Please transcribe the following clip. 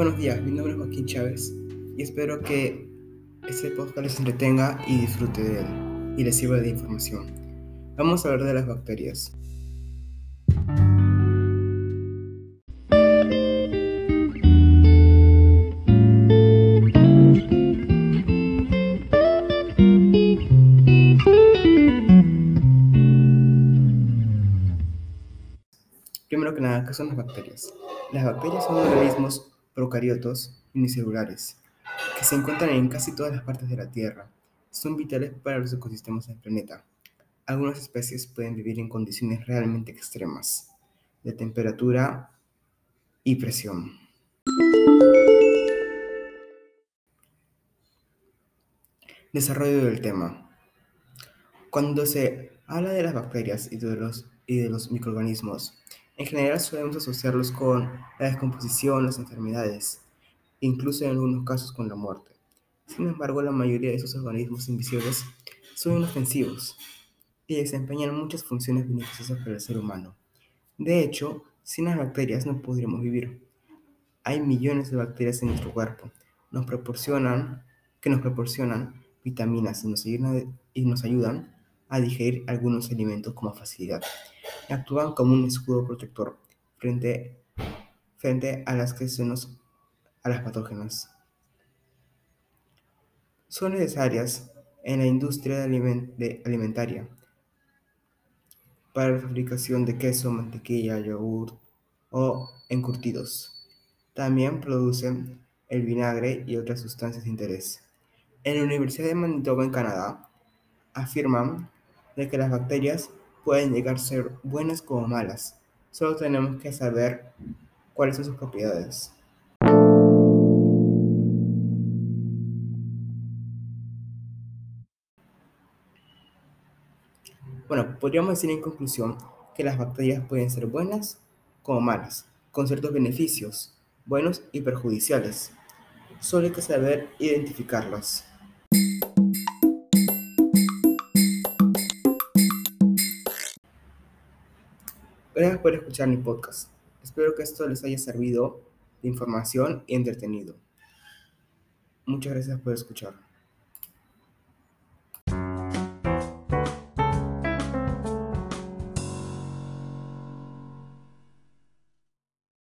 Buenos días, mi nombre es Joaquín Chávez y espero que este podcast les entretenga y disfrute de él y les sirva de información. Vamos a hablar de las bacterias. Primero que nada, ¿qué son las bacterias? Las bacterias son organismos procariotos unicelulares que se encuentran en casi todas las partes de la Tierra. Son vitales para los ecosistemas del planeta. Algunas especies pueden vivir en condiciones realmente extremas de temperatura y presión. Desarrollo del tema. Cuando se habla de las bacterias y de los, y de los microorganismos, en general solemos asociarlos con la descomposición, las enfermedades, incluso en algunos casos con la muerte. Sin embargo, la mayoría de esos organismos invisibles son inofensivos y desempeñan muchas funciones beneficiosas para el ser humano. De hecho, sin las bacterias no podríamos vivir. Hay millones de bacterias en nuestro cuerpo nos proporcionan, que nos proporcionan vitaminas y nos, y nos ayudan a digerir algunos alimentos con facilidad actúan como un escudo protector frente, frente a las nos a las patógenas. Son necesarias en la industria de alimentaria para la fabricación de queso, mantequilla, yogur o encurtidos. También producen el vinagre y otras sustancias de interés. En la Universidad de Manitoba, en Canadá, afirman de que las bacterias pueden llegar a ser buenas como malas. Solo tenemos que saber cuáles son sus propiedades. Bueno, podríamos decir en conclusión que las bacterias pueden ser buenas como malas, con ciertos beneficios, buenos y perjudiciales. Solo hay que saber identificarlas. Gracias por escuchar mi podcast. Espero que esto les haya servido de información y entretenido. Muchas gracias por escuchar.